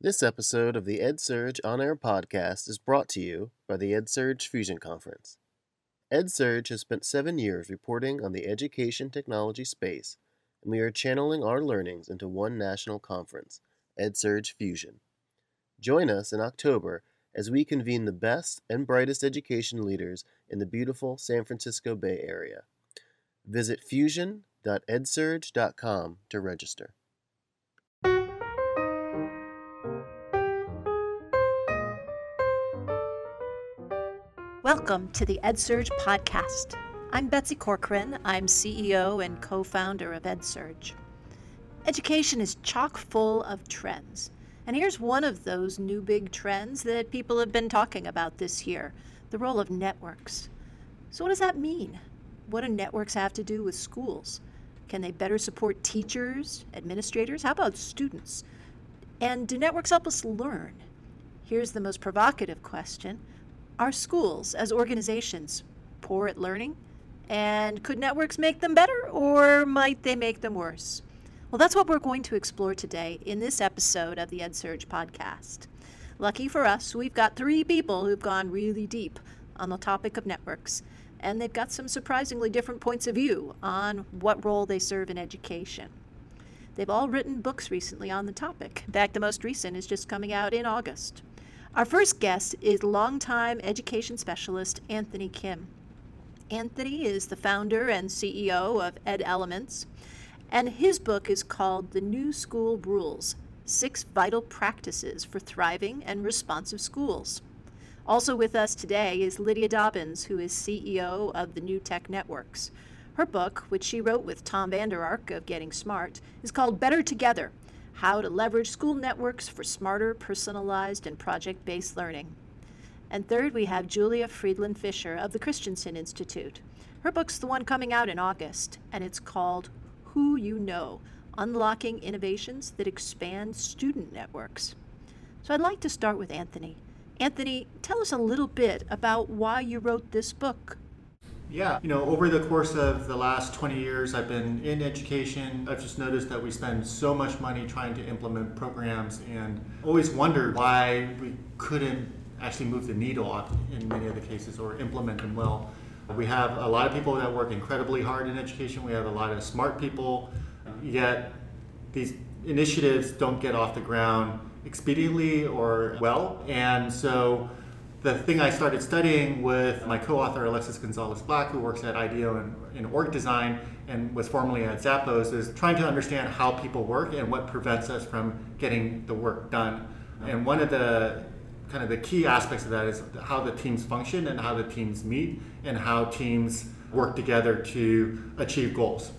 This episode of the EdSurge On Air podcast is brought to you by the EdSurge Fusion Conference. EdSurge has spent seven years reporting on the education technology space, and we are channeling our learnings into one national conference, EdSurge Fusion. Join us in October as we convene the best and brightest education leaders in the beautiful San Francisco Bay Area. Visit fusion.edsurge.com to register. Welcome to the EdSurge podcast. I'm Betsy Corcoran. I'm CEO and co founder of EdSurge. Education is chock full of trends. And here's one of those new big trends that people have been talking about this year the role of networks. So, what does that mean? What do networks have to do with schools? Can they better support teachers, administrators? How about students? And do networks help us learn? Here's the most provocative question are schools, as organizations, poor at learning? And could networks make them better, or might they make them worse? Well, that's what we're going to explore today in this episode of the EdSurge podcast. Lucky for us, we've got three people who've gone really deep on the topic of networks, and they've got some surprisingly different points of view on what role they serve in education. They've all written books recently on the topic. In fact, the most recent is just coming out in August. Our first guest is longtime education specialist Anthony Kim. Anthony is the founder and CEO of Ed Elements, and his book is called The New School Rules Six Vital Practices for Thriving and Responsive Schools. Also with us today is Lydia Dobbins, who is CEO of the New Tech Networks. Her book, which she wrote with Tom Vander Ark of Getting Smart, is called Better Together how to leverage school networks for smarter, personalized, and project based learning. And third, we have Julia Freeland Fisher of the Christensen Institute. Her book's the one coming out in August, and it's called Who You Know Unlocking Innovations That Expand Student Networks. So I'd like to start with Anthony. Anthony, tell us a little bit about why you wrote this book. Yeah, you know, over the course of the last 20 years, I've been in education. I've just noticed that we spend so much money trying to implement programs and always wondered why we couldn't actually move the needle in many of the cases or implement them well. We have a lot of people that work incredibly hard in education. We have a lot of smart people, yet these initiatives don't get off the ground expediently or well. And so the thing I started studying with my co-author Alexis Gonzales Black, who works at IDEO in, in org design and was formerly at Zappos, is trying to understand how people work and what prevents us from getting the work done. And one of the kind of the key aspects of that is how the teams function and how the teams meet and how teams work together to achieve goals.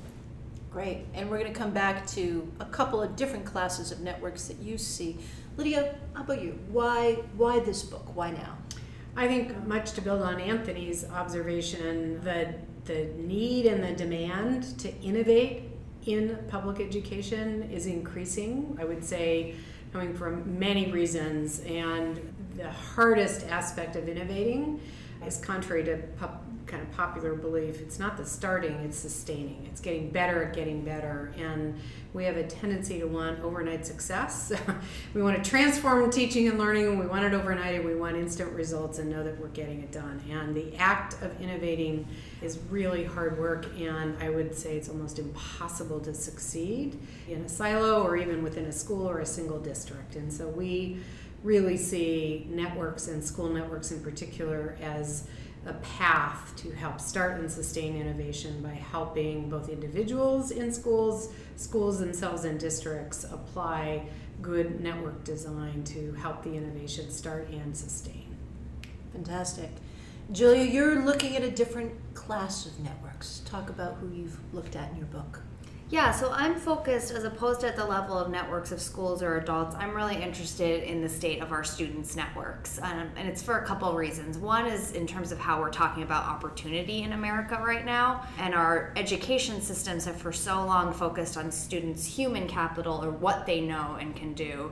Great. And we're going to come back to a couple of different classes of networks that you see. Lydia, how about you? Why why this book? Why now? I think much to build on Anthony's observation, the the need and the demand to innovate in public education is increasing. I would say coming from many reasons and the hardest aspect of innovating is contrary to kind of popular belief it's not the starting it's sustaining. It's getting better at getting better. And we have a tendency to want overnight success. We want to transform teaching and learning and we want it overnight and we want instant results and know that we're getting it done. And the act of innovating is really hard work and i would say it's almost impossible to succeed in a silo or even within a school or a single district. And so we really see networks and school networks in particular as a path to help start and sustain innovation by helping both individuals in schools, schools themselves, and districts apply good network design to help the innovation start and sustain. Fantastic. Julia, you're looking at a different class of networks. Talk about who you've looked at in your book. Yeah, so I'm focused as opposed to at the level of networks of schools or adults. I'm really interested in the state of our students' networks. Um, and it's for a couple reasons. One is in terms of how we're talking about opportunity in America right now. And our education systems have for so long focused on students' human capital or what they know and can do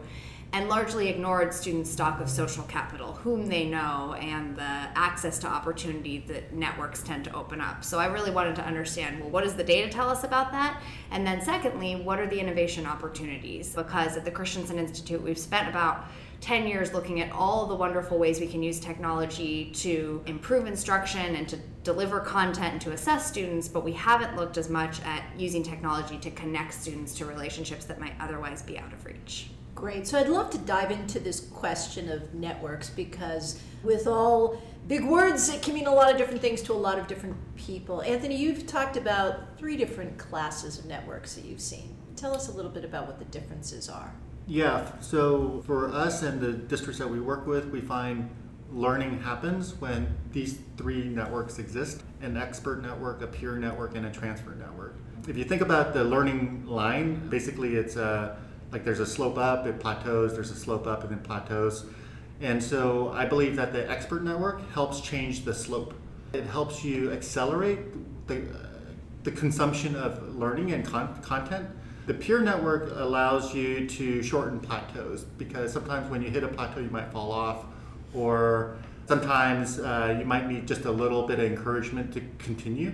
and largely ignored students' stock of social capital, whom they know, and the access to opportunity that networks tend to open up. So I really wanted to understand well, what does the data tell us about that? And then, secondly, what are the innovation opportunities? Because at the Christensen Institute, we've spent about 10 years looking at all the wonderful ways we can use technology to improve instruction and to deliver content and to assess students, but we haven't looked as much at using technology to connect students to relationships that might otherwise be out of reach. Great. So I'd love to dive into this question of networks because with all big words, it can mean a lot of different things to a lot of different people. Anthony, you've talked about three different classes of networks that you've seen. Tell us a little bit about what the differences are. Yeah, so for us and the districts that we work with, we find learning happens when these three networks exist an expert network, a peer network, and a transfer network. If you think about the learning line, basically it's a, like there's a slope up, it plateaus, there's a slope up, and then plateaus. And so I believe that the expert network helps change the slope. It helps you accelerate the, uh, the consumption of learning and con- content the peer network allows you to shorten plateaus because sometimes when you hit a plateau, you might fall off, or sometimes uh, you might need just a little bit of encouragement to continue.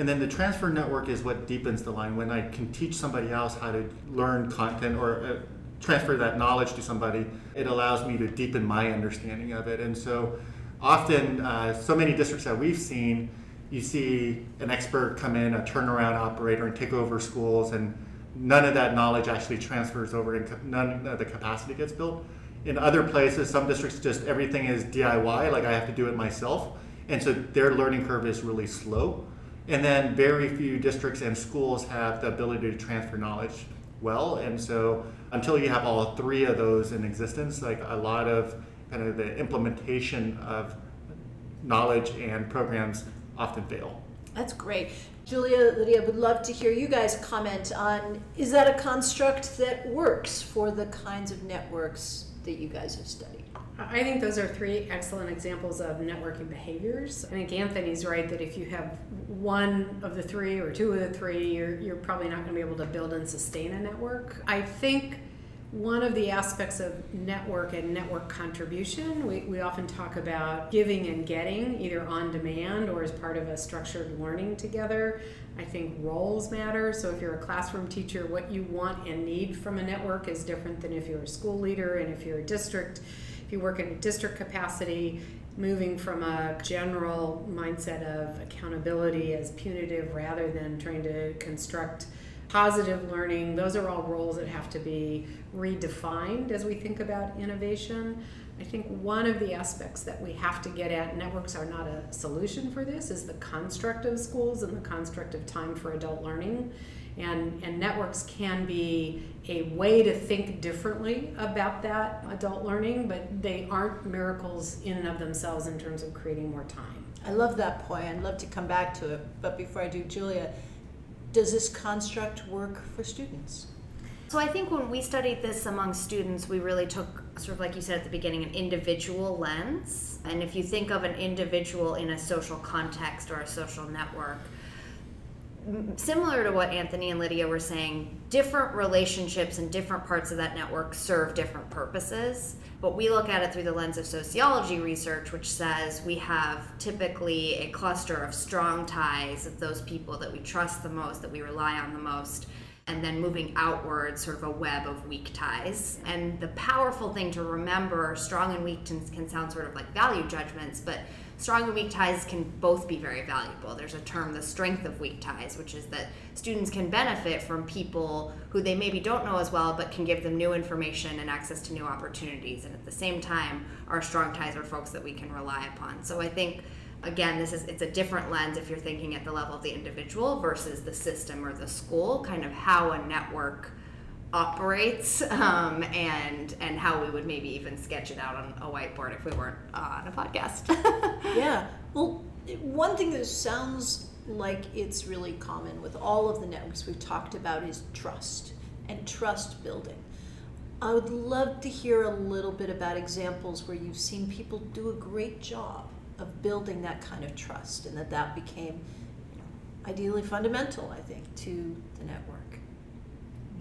And then the transfer network is what deepens the line. When I can teach somebody else how to learn content or uh, transfer that knowledge to somebody, it allows me to deepen my understanding of it. And so often, uh, so many districts that we've seen, you see an expert come in, a turnaround operator, and take over schools and none of that knowledge actually transfers over and none of the capacity gets built. In other places, some districts just everything is DIY, like I have to do it myself. And so their learning curve is really slow. And then very few districts and schools have the ability to transfer knowledge well. And so until you have all three of those in existence, like a lot of kind of the implementation of knowledge and programs often fail. That's great. Julia, Lydia, would love to hear you guys comment on is that a construct that works for the kinds of networks that you guys have studied? I think those are three excellent examples of networking behaviors. I think Anthony's right that if you have one of the three or two of the three, you're, you're probably not going to be able to build and sustain a network. I think one of the aspects of network and network contribution, we, we often talk about giving and getting, either on demand or as part of a structured learning together. I think roles matter. So, if you're a classroom teacher, what you want and need from a network is different than if you're a school leader and if you're a district. If you work in a district capacity, moving from a general mindset of accountability as punitive rather than trying to construct positive learning, those are all roles that have to be redefined as we think about innovation. I think one of the aspects that we have to get at, networks are not a solution for this, is the construct of schools and the construct of time for adult learning. And, and networks can be a way to think differently about that adult learning, but they aren't miracles in and of themselves in terms of creating more time. I love that point. I'd love to come back to it. But before I do, Julia, does this construct work for students? So I think when we studied this among students, we really took sort of like you said at the beginning, an individual lens. And if you think of an individual in a social context or a social network, similar to what Anthony and Lydia were saying, different relationships and different parts of that network serve different purposes. But we look at it through the lens of sociology research, which says we have typically a cluster of strong ties of those people that we trust the most, that we rely on the most, and then moving outward, sort of a web of weak ties. And the powerful thing to remember strong and weak ties can sound sort of like value judgments, but strong and weak ties can both be very valuable. There's a term, the strength of weak ties, which is that students can benefit from people who they maybe don't know as well, but can give them new information and access to new opportunities. And at the same time, our strong ties are folks that we can rely upon. So I think again this is it's a different lens if you're thinking at the level of the individual versus the system or the school kind of how a network operates um, and and how we would maybe even sketch it out on a whiteboard if we weren't on a podcast. yeah. Well, one thing that sounds like it's really common with all of the networks we've talked about is trust and trust building. I would love to hear a little bit about examples where you've seen people do a great job of building that kind of trust and that that became you know, ideally fundamental, I think, to the network.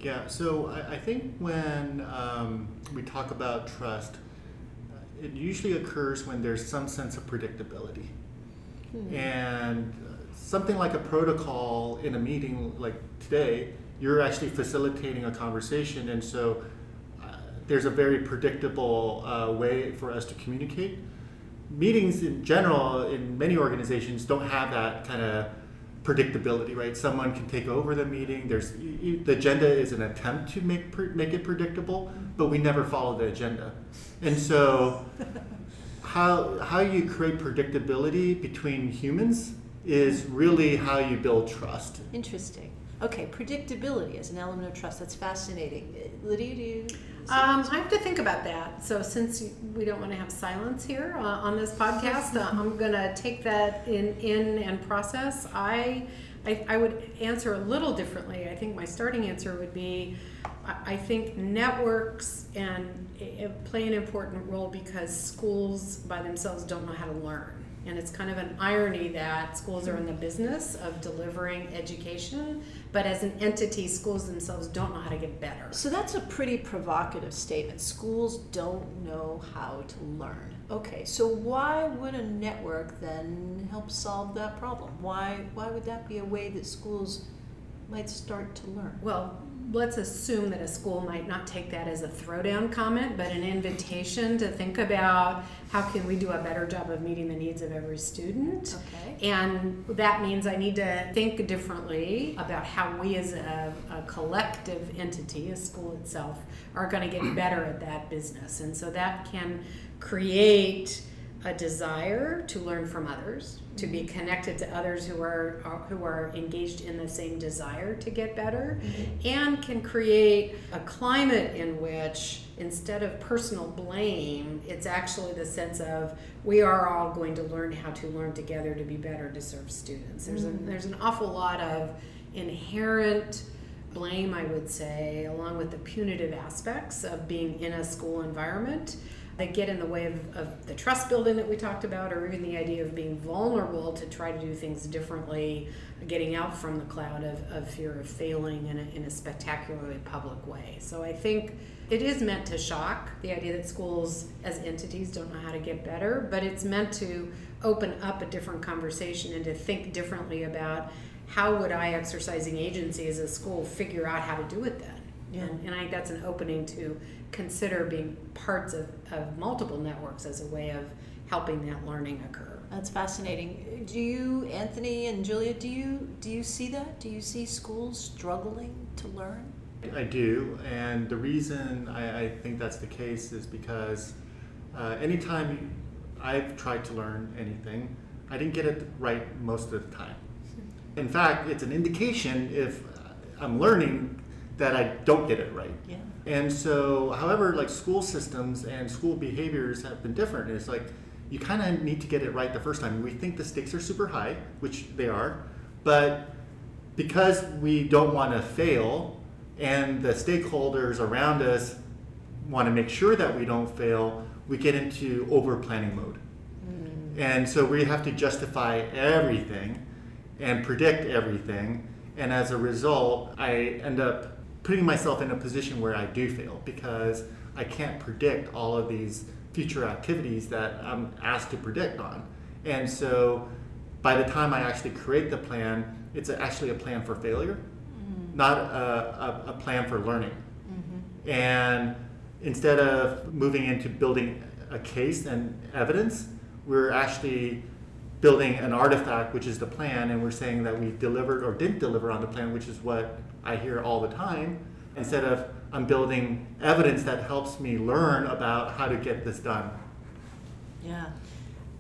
Yeah, so I, I think when um, we talk about trust, uh, it usually occurs when there's some sense of predictability. Hmm. And uh, something like a protocol in a meeting like today, you're actually facilitating a conversation, and so uh, there's a very predictable uh, way for us to communicate. Meetings in general, in many organizations, don't have that kind of predictability, right? Someone can take over the meeting. There's the agenda is an attempt to make make it predictable, but we never follow the agenda, and so how how you create predictability between humans is really how you build trust. Interesting. Okay, predictability as an element of trust. That's fascinating. Lydia, do you? Um, I have to think about that. So, since we don't want to have silence here uh, on this podcast, uh, I'm going to take that in, in and process. I, I, I, would answer a little differently. I think my starting answer would be I, I think networks and play an important role because schools by themselves don't know how to learn. And it's kind of an irony that schools are in the business of delivering education, but as an entity, schools themselves don't know how to get better. So that's a pretty provocative statement. Schools don't know how to learn. Okay, so why would a network then help solve that problem? Why why would that be a way that schools might start to learn? Well, let's assume that a school might not take that as a throwdown comment, but an invitation to think about how can we do a better job of meeting the needs of every student. Okay. And that means I need to think differently about how we as a, a collective entity, a school itself, are going to get better at that business. And so that can create a desire to learn from others, to be mm-hmm. connected to others who are, are who are engaged in the same desire to get better, mm-hmm. and can create a climate in which instead of personal blame, it's actually the sense of we are all going to learn how to learn together to be better to serve students. There's mm-hmm. a, there's an awful lot of inherent blame, I would say, along with the punitive aspects of being in a school environment that get in the way of, of the trust building that we talked about, or even the idea of being vulnerable to try to do things differently, getting out from the cloud of, of fear of failing in a, in a spectacularly public way. So I think it is meant to shock the idea that schools as entities don't know how to get better, but it's meant to open up a different conversation and to think differently about how would I, exercising agency as a school, figure out how to do it then? Yeah. And, and I think that's an opening to consider being parts of, of multiple networks as a way of helping that learning occur. That's fascinating. Do you, Anthony and Julia, do you do you see that? Do you see schools struggling to learn? I do, and the reason I, I think that's the case is because uh, anytime I've tried to learn anything, I didn't get it right most of the time. In fact, it's an indication if I'm learning that I don't get it right. Yeah. And so, however, like school systems and school behaviors have been different. It's like you kind of need to get it right the first time. We think the stakes are super high, which they are, but because we don't want to fail and the stakeholders around us want to make sure that we don't fail, we get into over planning mode. Mm. And so we have to justify everything and predict everything. And as a result, I end up putting myself in a position where I do fail because I can't predict all of these future activities that I'm asked to predict on. And so by the time I actually create the plan, it's actually a plan for failure, mm-hmm. not a, a, a, plan for learning. Mm-hmm. And instead of moving into building a case and evidence, we're actually building an artifact, which is the plan, and we're saying that we delivered or didn't deliver on the plan, which is what I hear all the time, instead of I'm building evidence that helps me learn about how to get this done. Yeah.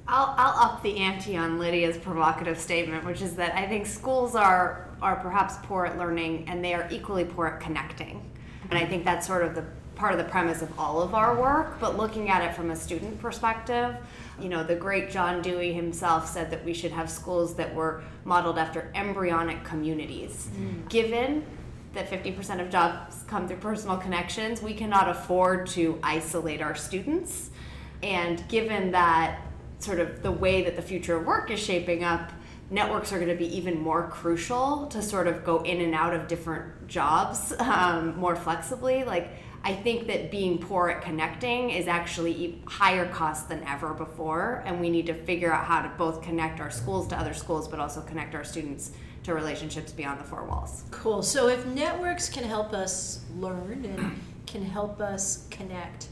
I'll, I'll up the ante on Lydia's provocative statement, which is that I think schools are, are perhaps poor at learning and they are equally poor at connecting. And I think that's sort of the part of the premise of all of our work, but looking at it from a student perspective, you know, the great John Dewey himself said that we should have schools that were modeled after embryonic communities. Mm. Given that 50% of jobs come through personal connections, we cannot afford to isolate our students. And given that sort of the way that the future of work is shaping up, networks are going to be even more crucial to sort of go in and out of different jobs um, more flexibly. Like, I think that being poor at connecting is actually higher cost than ever before, and we need to figure out how to both connect our schools to other schools, but also connect our students to relationships beyond the four walls. Cool. So if networks can help us learn and can help us connect,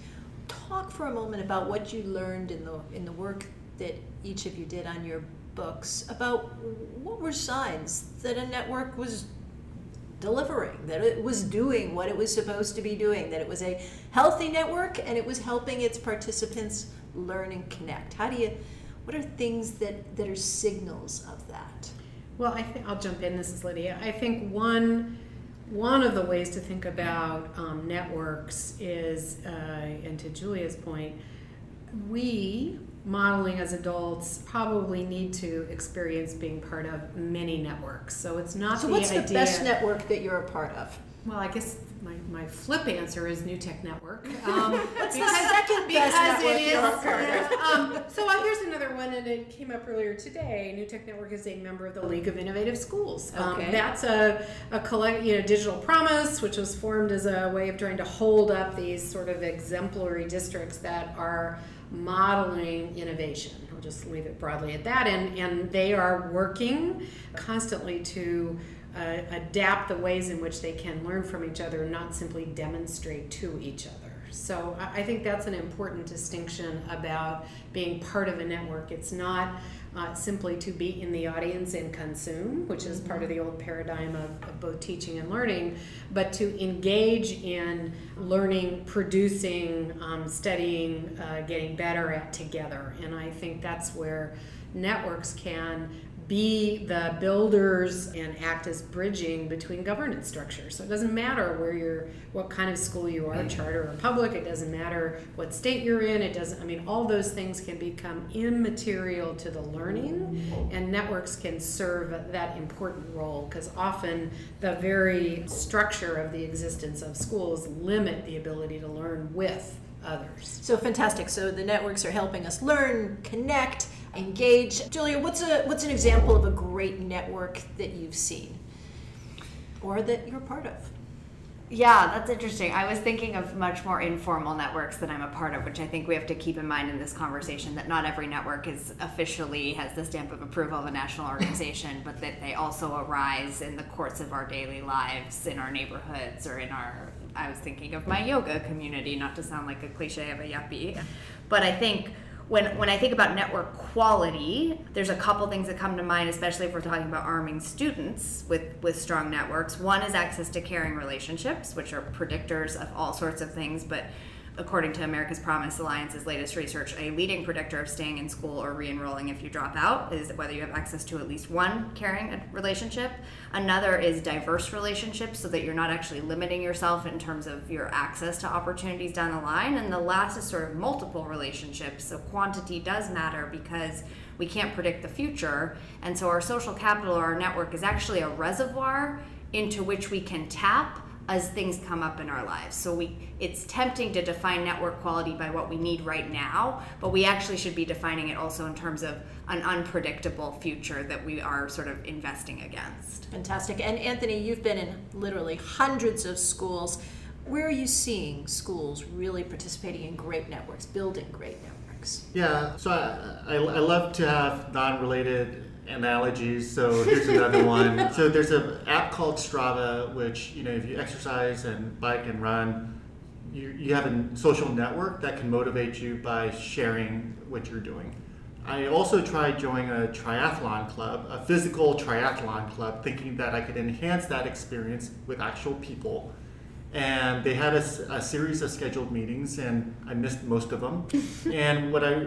talk for a moment about what you learned in the in the work that each of you did on your books about what were signs that a network was delivering, that it was doing what it was supposed to be doing, that it was a healthy network and it was helping its participants learn and connect. How do you what are things that, that are signals of that? Well, I think I'll jump in. This is Lydia. I think one one of the ways to think about um, networks is, uh, and to Julia's point, we modeling as adults probably need to experience being part of many networks. So it's not so the what's idea. the best network that you're a part of? Well, I guess my, my flip answer is New Tech Network. Um, What's the second best because it is. you're a part of? um, so uh, here's another one, and it came up earlier today. New Tech Network is a member of the League of Innovative Schools. Um, Okay. That's a, a collect, you know, digital promise, which was formed as a way of trying to hold up these sort of exemplary districts that are modeling innovation. I'll just leave it broadly at that. And, and they are working constantly to uh, adapt the ways in which they can learn from each other, not simply demonstrate to each other. So I I think that's an important distinction about being part of a network. It's not uh, simply to be in the audience and consume, which is part of the old paradigm of, of both teaching and learning, but to engage in learning, producing, um, studying, uh, getting better at together. And I think that's where networks can be the builders and act as bridging between governance structures. So it doesn't matter where you're, what kind of school you are, charter or public. It doesn't matter what state you're in. It doesn't. I mean, all those things can become immaterial to the learning, and networks can serve that important role because often the very structure of the existence of schools limit the ability to learn with others. So fantastic. So the networks are helping us learn, connect, engage. Julia, what's a what's an example of a great network that you've seen or that you're part of? Yeah, that's interesting. I was thinking of much more informal networks that I'm a part of, which I think we have to keep in mind in this conversation that not every network is officially has the stamp of approval of a national organization, but that they also arise in the course of our daily lives, in our neighborhoods, or in our. I was thinking of my yoga community, not to sound like a cliche of a yuppie, but I think when when I think about network quality, there's a couple things that come to mind, especially if we're talking about arming students with with strong networks. One is access to caring relationships, which are predictors of all sorts of things, but according to America's Promise Alliance's latest research, a leading predictor of staying in school or re-enrolling if you drop out is whether you have access to at least one caring relationship. Another is diverse relationships, so that you're not actually limiting yourself in terms of your access to opportunities down the line. And the last is sort of multiple relationships. So quantity does matter because we can't predict the future, and so our social capital or our network is actually a reservoir into which we can tap as things come up in our lives. So we it's tempting to define network quality by what we need right now, but we actually should be defining it also in terms of an unpredictable future that we are sort of investing against. Fantastic. And Anthony, you've been in literally hundreds of schools. Where are you seeing schools really participating in great networks, building great networks? Yeah, so I, I, I love to have non-related analogies. So here's another one. So there's an app called Strava, which you know if you exercise and bike and run, you, you have a social network that can motivate you by sharing what you're doing. I also tried joining a triathlon club, a physical triathlon club, thinking that I could enhance that experience with actual people. And they had a series of scheduled meetings, and I missed most of them. and what I,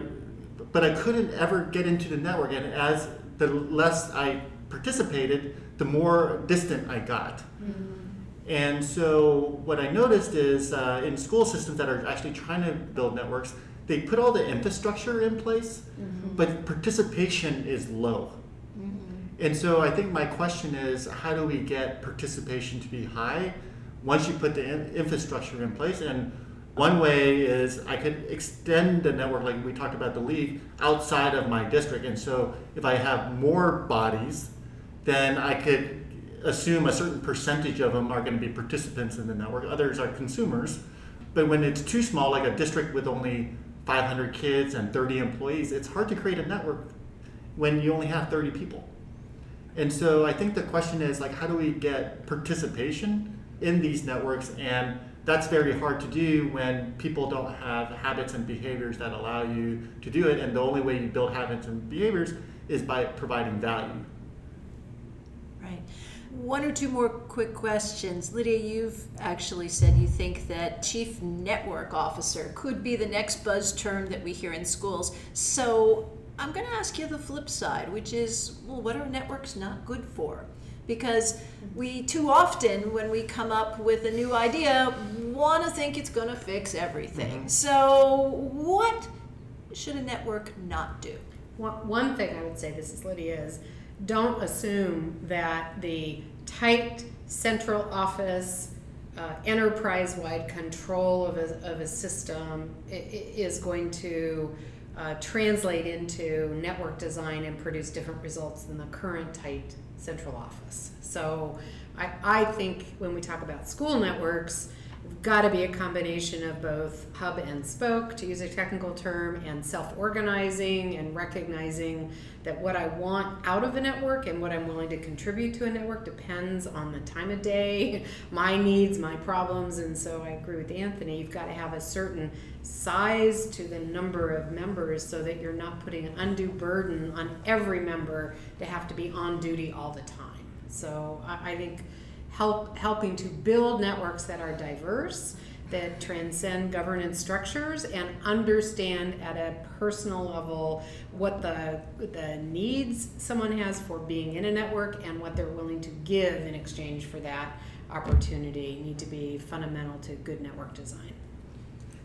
but I couldn't ever get into the network. And as the less I participated, the more distant I got. Mm-hmm. And so what I noticed is uh, in school systems that are actually trying to build networks, they put all the infrastructure in place, mm-hmm. but participation is low. Mm-hmm. And so I think my question is, how do we get participation to be high once you put the in- infrastructure in place? And One way is I could extend the network, like we talked about the league, outside of my district. And so if I have more bodies, then I could assume a certain percentage of them are going to be participants in the network, others are consumers. But when it's too small, like a district with only 500 kids and 30 employees, it's hard to create a network when you only have 30 people. And so I think the question is like, how do we get participation in these networks? And that's very hard to do when people don't have habits and behaviors that allow you to do it. And the only way you build habits and behaviors is by providing value. Right. One or two more quick questions. Lydia, you've actually said you think that chief network officer could be the next buzz term that we hear in schools. So I'm going to ask you the flip side, which is well, what are networks not good for? Because we too often, when we come up with a new idea, want to think it's going to fix everything. Mm-hmm. So, what should a network not do? One thing I would say, this is Lydia, is don't assume that the tight central office, uh, enterprise wide control of a, of a system is going to uh, translate into network design and produce different results than the current tight central office. So I, I think when we talk about school networks, got to be a combination of both hub and spoke, to use a technical term, and self organizing and recognizing that what I want out of a network and what I'm willing to contribute to a network depends on the time of day, my needs, my problems. And so I agree with Anthony, you've got to have a certain size to the number of members so that you're not putting an undue burden on every member to have to be on duty all the time. So I, I think help helping to build networks that are diverse that transcend governance structures and understand at a personal level what the the needs someone has for being in a network and what they're willing to give in exchange for that opportunity need to be fundamental to good network design.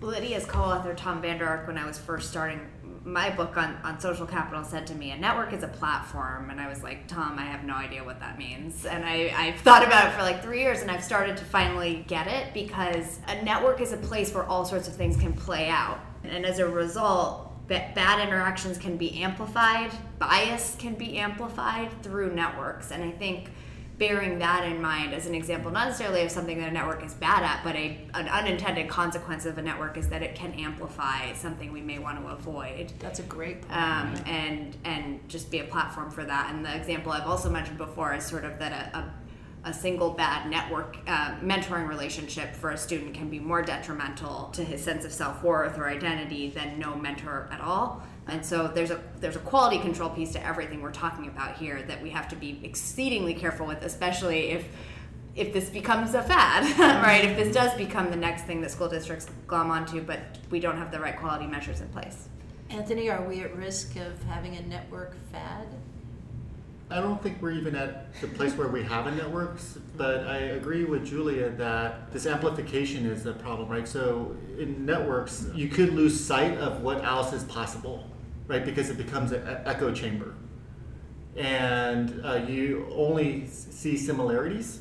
Lydia's co-author Tom Vander Ark, when I was first starting my book on, on social capital said to me, a network is a platform. And I was like, Tom, I have no idea what that means. And I, I've thought about it for like three years and I've started to finally get it because a network is a place where all sorts of things can play out. And as a result, bad interactions can be amplified, bias can be amplified through networks. And I think bearing that in mind as an example, not necessarily of something that a network is bad at, but a, an unintended consequence of a network is that it can amplify something we may want to avoid. That's a great point. Um, and and just be a platform for that. And the example I've also mentioned before is sort of that a, a a single bad network uh, mentoring relationship for a student can be more detrimental to his sense of self-worth or identity than no mentor at all and so there's a there's a quality control piece to everything we're talking about here that we have to be exceedingly careful with, especially if if this becomes a fad, right? If this does become the next thing that school districts glom onto, but we don't have the right quality measures in place. Anthony, are we at risk of having a network fad? I don't think we're even at the place where we have a networks, but I agree with Julia that this amplification is the problem, right? So in networks, you could lose sight of what else is possible right? Because it becomes an echo chamber. And uh, you only see similarities.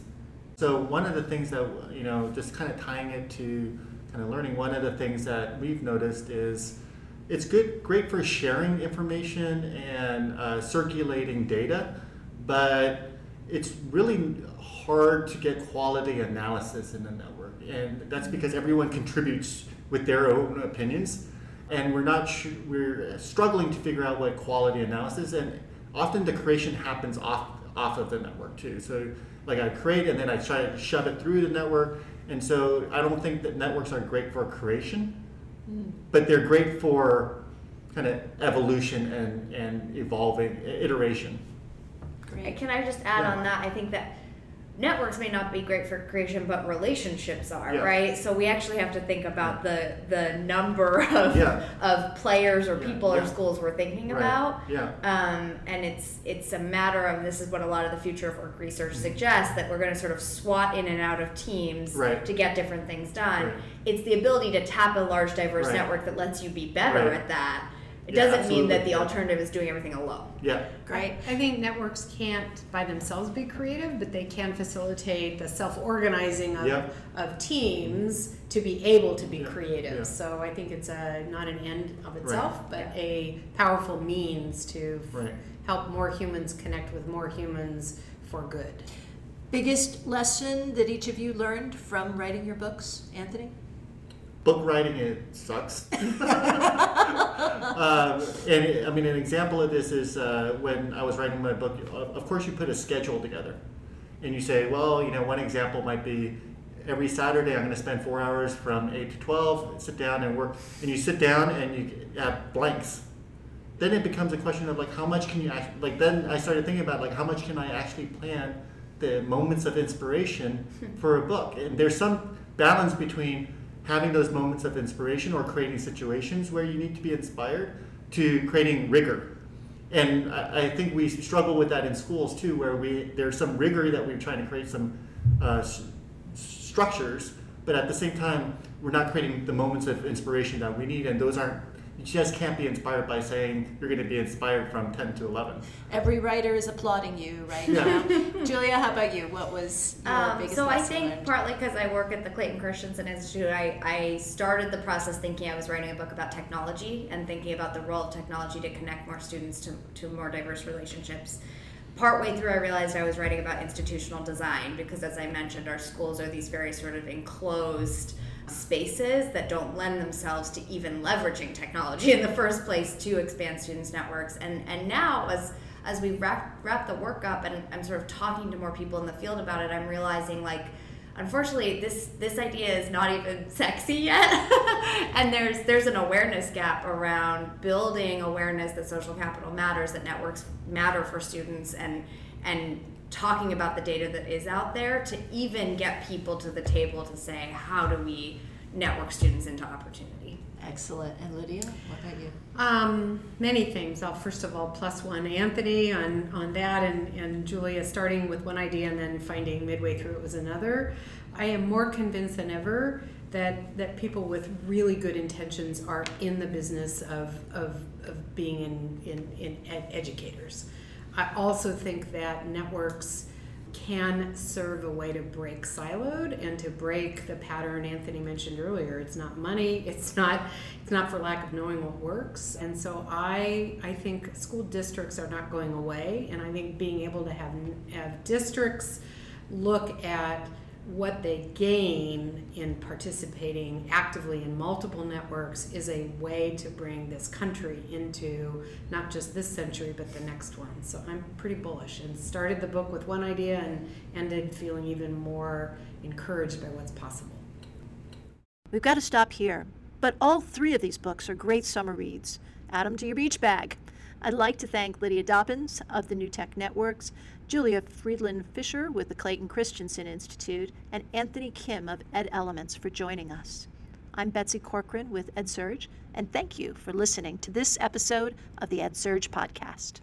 So one of the things that, you know, just kind of tying it to kind of learning, one of the things that we've noticed is it's good, great for sharing information and uh, circulating data, but it's really hard to get quality analysis in the network. And that's because everyone contributes with their own opinions and we're not sh- we're struggling to figure out what quality analysis and often the creation happens off off of the network too so like i create and then i try to shove it through the network and so i don't think that networks are great for creation mm. but they're great for kind of evolution and and evolving iteration great can i just add yeah. on that i think that networks may not be great for creation, but relationships are, yeah. right? So we actually have to think about the the number of yeah. of players or yeah. people or schools we're thinking right. about. Yeah. Um, and it's it's a matter of this is what a lot of the future of work research mm-hmm. suggests that we're going to sort of swat in and out of teams right. to get different things done. Right. It's the ability to tap a large diverse network that lets you be better at that It Yeah, doesn't mean that the alternative is doing everything alone. Yeah. Right. I think networks can't by themselves be creative, but they can facilitate the self-organizing of, Yep. of teams to be able to be Yeah, creative. yeah. So I think it's a not an end of itself, but Yeah. a powerful means to f- Right. help more humans connect with more humans for good. Biggest lesson that each of you learned from writing your books, Anthony? Book writing it sucks. Um, and i mean an example of this is uh, when i was writing my book of course you put a schedule together. And you say well you know one example might be every saturday i'm going to spend four hours from 8 to 12 sit down and work. And you sit down and you have blanks. Then it becomes a question of like how much can you act like then i started thinking about like how much can i actually plan the moments of inspiration for a book? And there's some balance between having those moments of inspiration or creating situations where you need to be inspired to creating rigor. And I, think we struggle with that in schools too where we there's some rigor that we're trying to create some uh, structures but at the same time we're not creating the moments of inspiration that we need and those aren't you just can't be inspired by saying you're going to be inspired from 10 to 11 Every writer is applauding you right Yeah. now. Julia, how about you? What was your Um, biggest so I think learned? partly because I work at the Clayton Christensen Institute, I, I started the process thinking I was writing a book about technology and thinking about the role of technology to connect more students to, to more diverse relationships. Partway through, I realized I was writing about institutional design because, as I mentioned, our schools are these very sort of enclosed spaces that don't lend themselves to even leveraging technology in the first place to expand students' networks. And and now as as we wrap wrap the work up and I'm sort of talking to more people in the field about it, I'm realizing like unfortunately this this idea is not even sexy yet. and there's there's an awareness gap around building awareness that social capital matters, that networks matter for students and and talking about the data that is out there to even get people to the table to say how do we network students into opportunity. Excellent. And Lydia, what about you? Um, many things. I'll first of all plus one Anthony on, on that and, and Julia starting with one idea and then finding midway through it was another. I am more convinced than ever that, that people with really good intentions are in the business of, of, of being in, in, in ed- educators. I also think that networks can serve a way to break siloed and to break the pattern Anthony mentioned earlier. It's not money, it's not it's not for lack of knowing what works. And so I I think school districts are not going away and I think being able to have have districts look at what they gain in participating actively in multiple networks is a way to bring this country into not just this century but the next one. So I'm pretty bullish and started the book with one idea and ended feeling even more encouraged by what's possible. We've got to stop here, but all three of these books are great summer reads. Add 'em to your beach bag. I'd like to thank Lydia Dobbins of the New Tech Networks, Julia Freeland Fisher with the Clayton Christensen Institute, and Anthony Kim of Ed Elements for joining us. I'm Betsy Corcoran with EdSurge, and thank you for listening to this episode of the EdSurge podcast.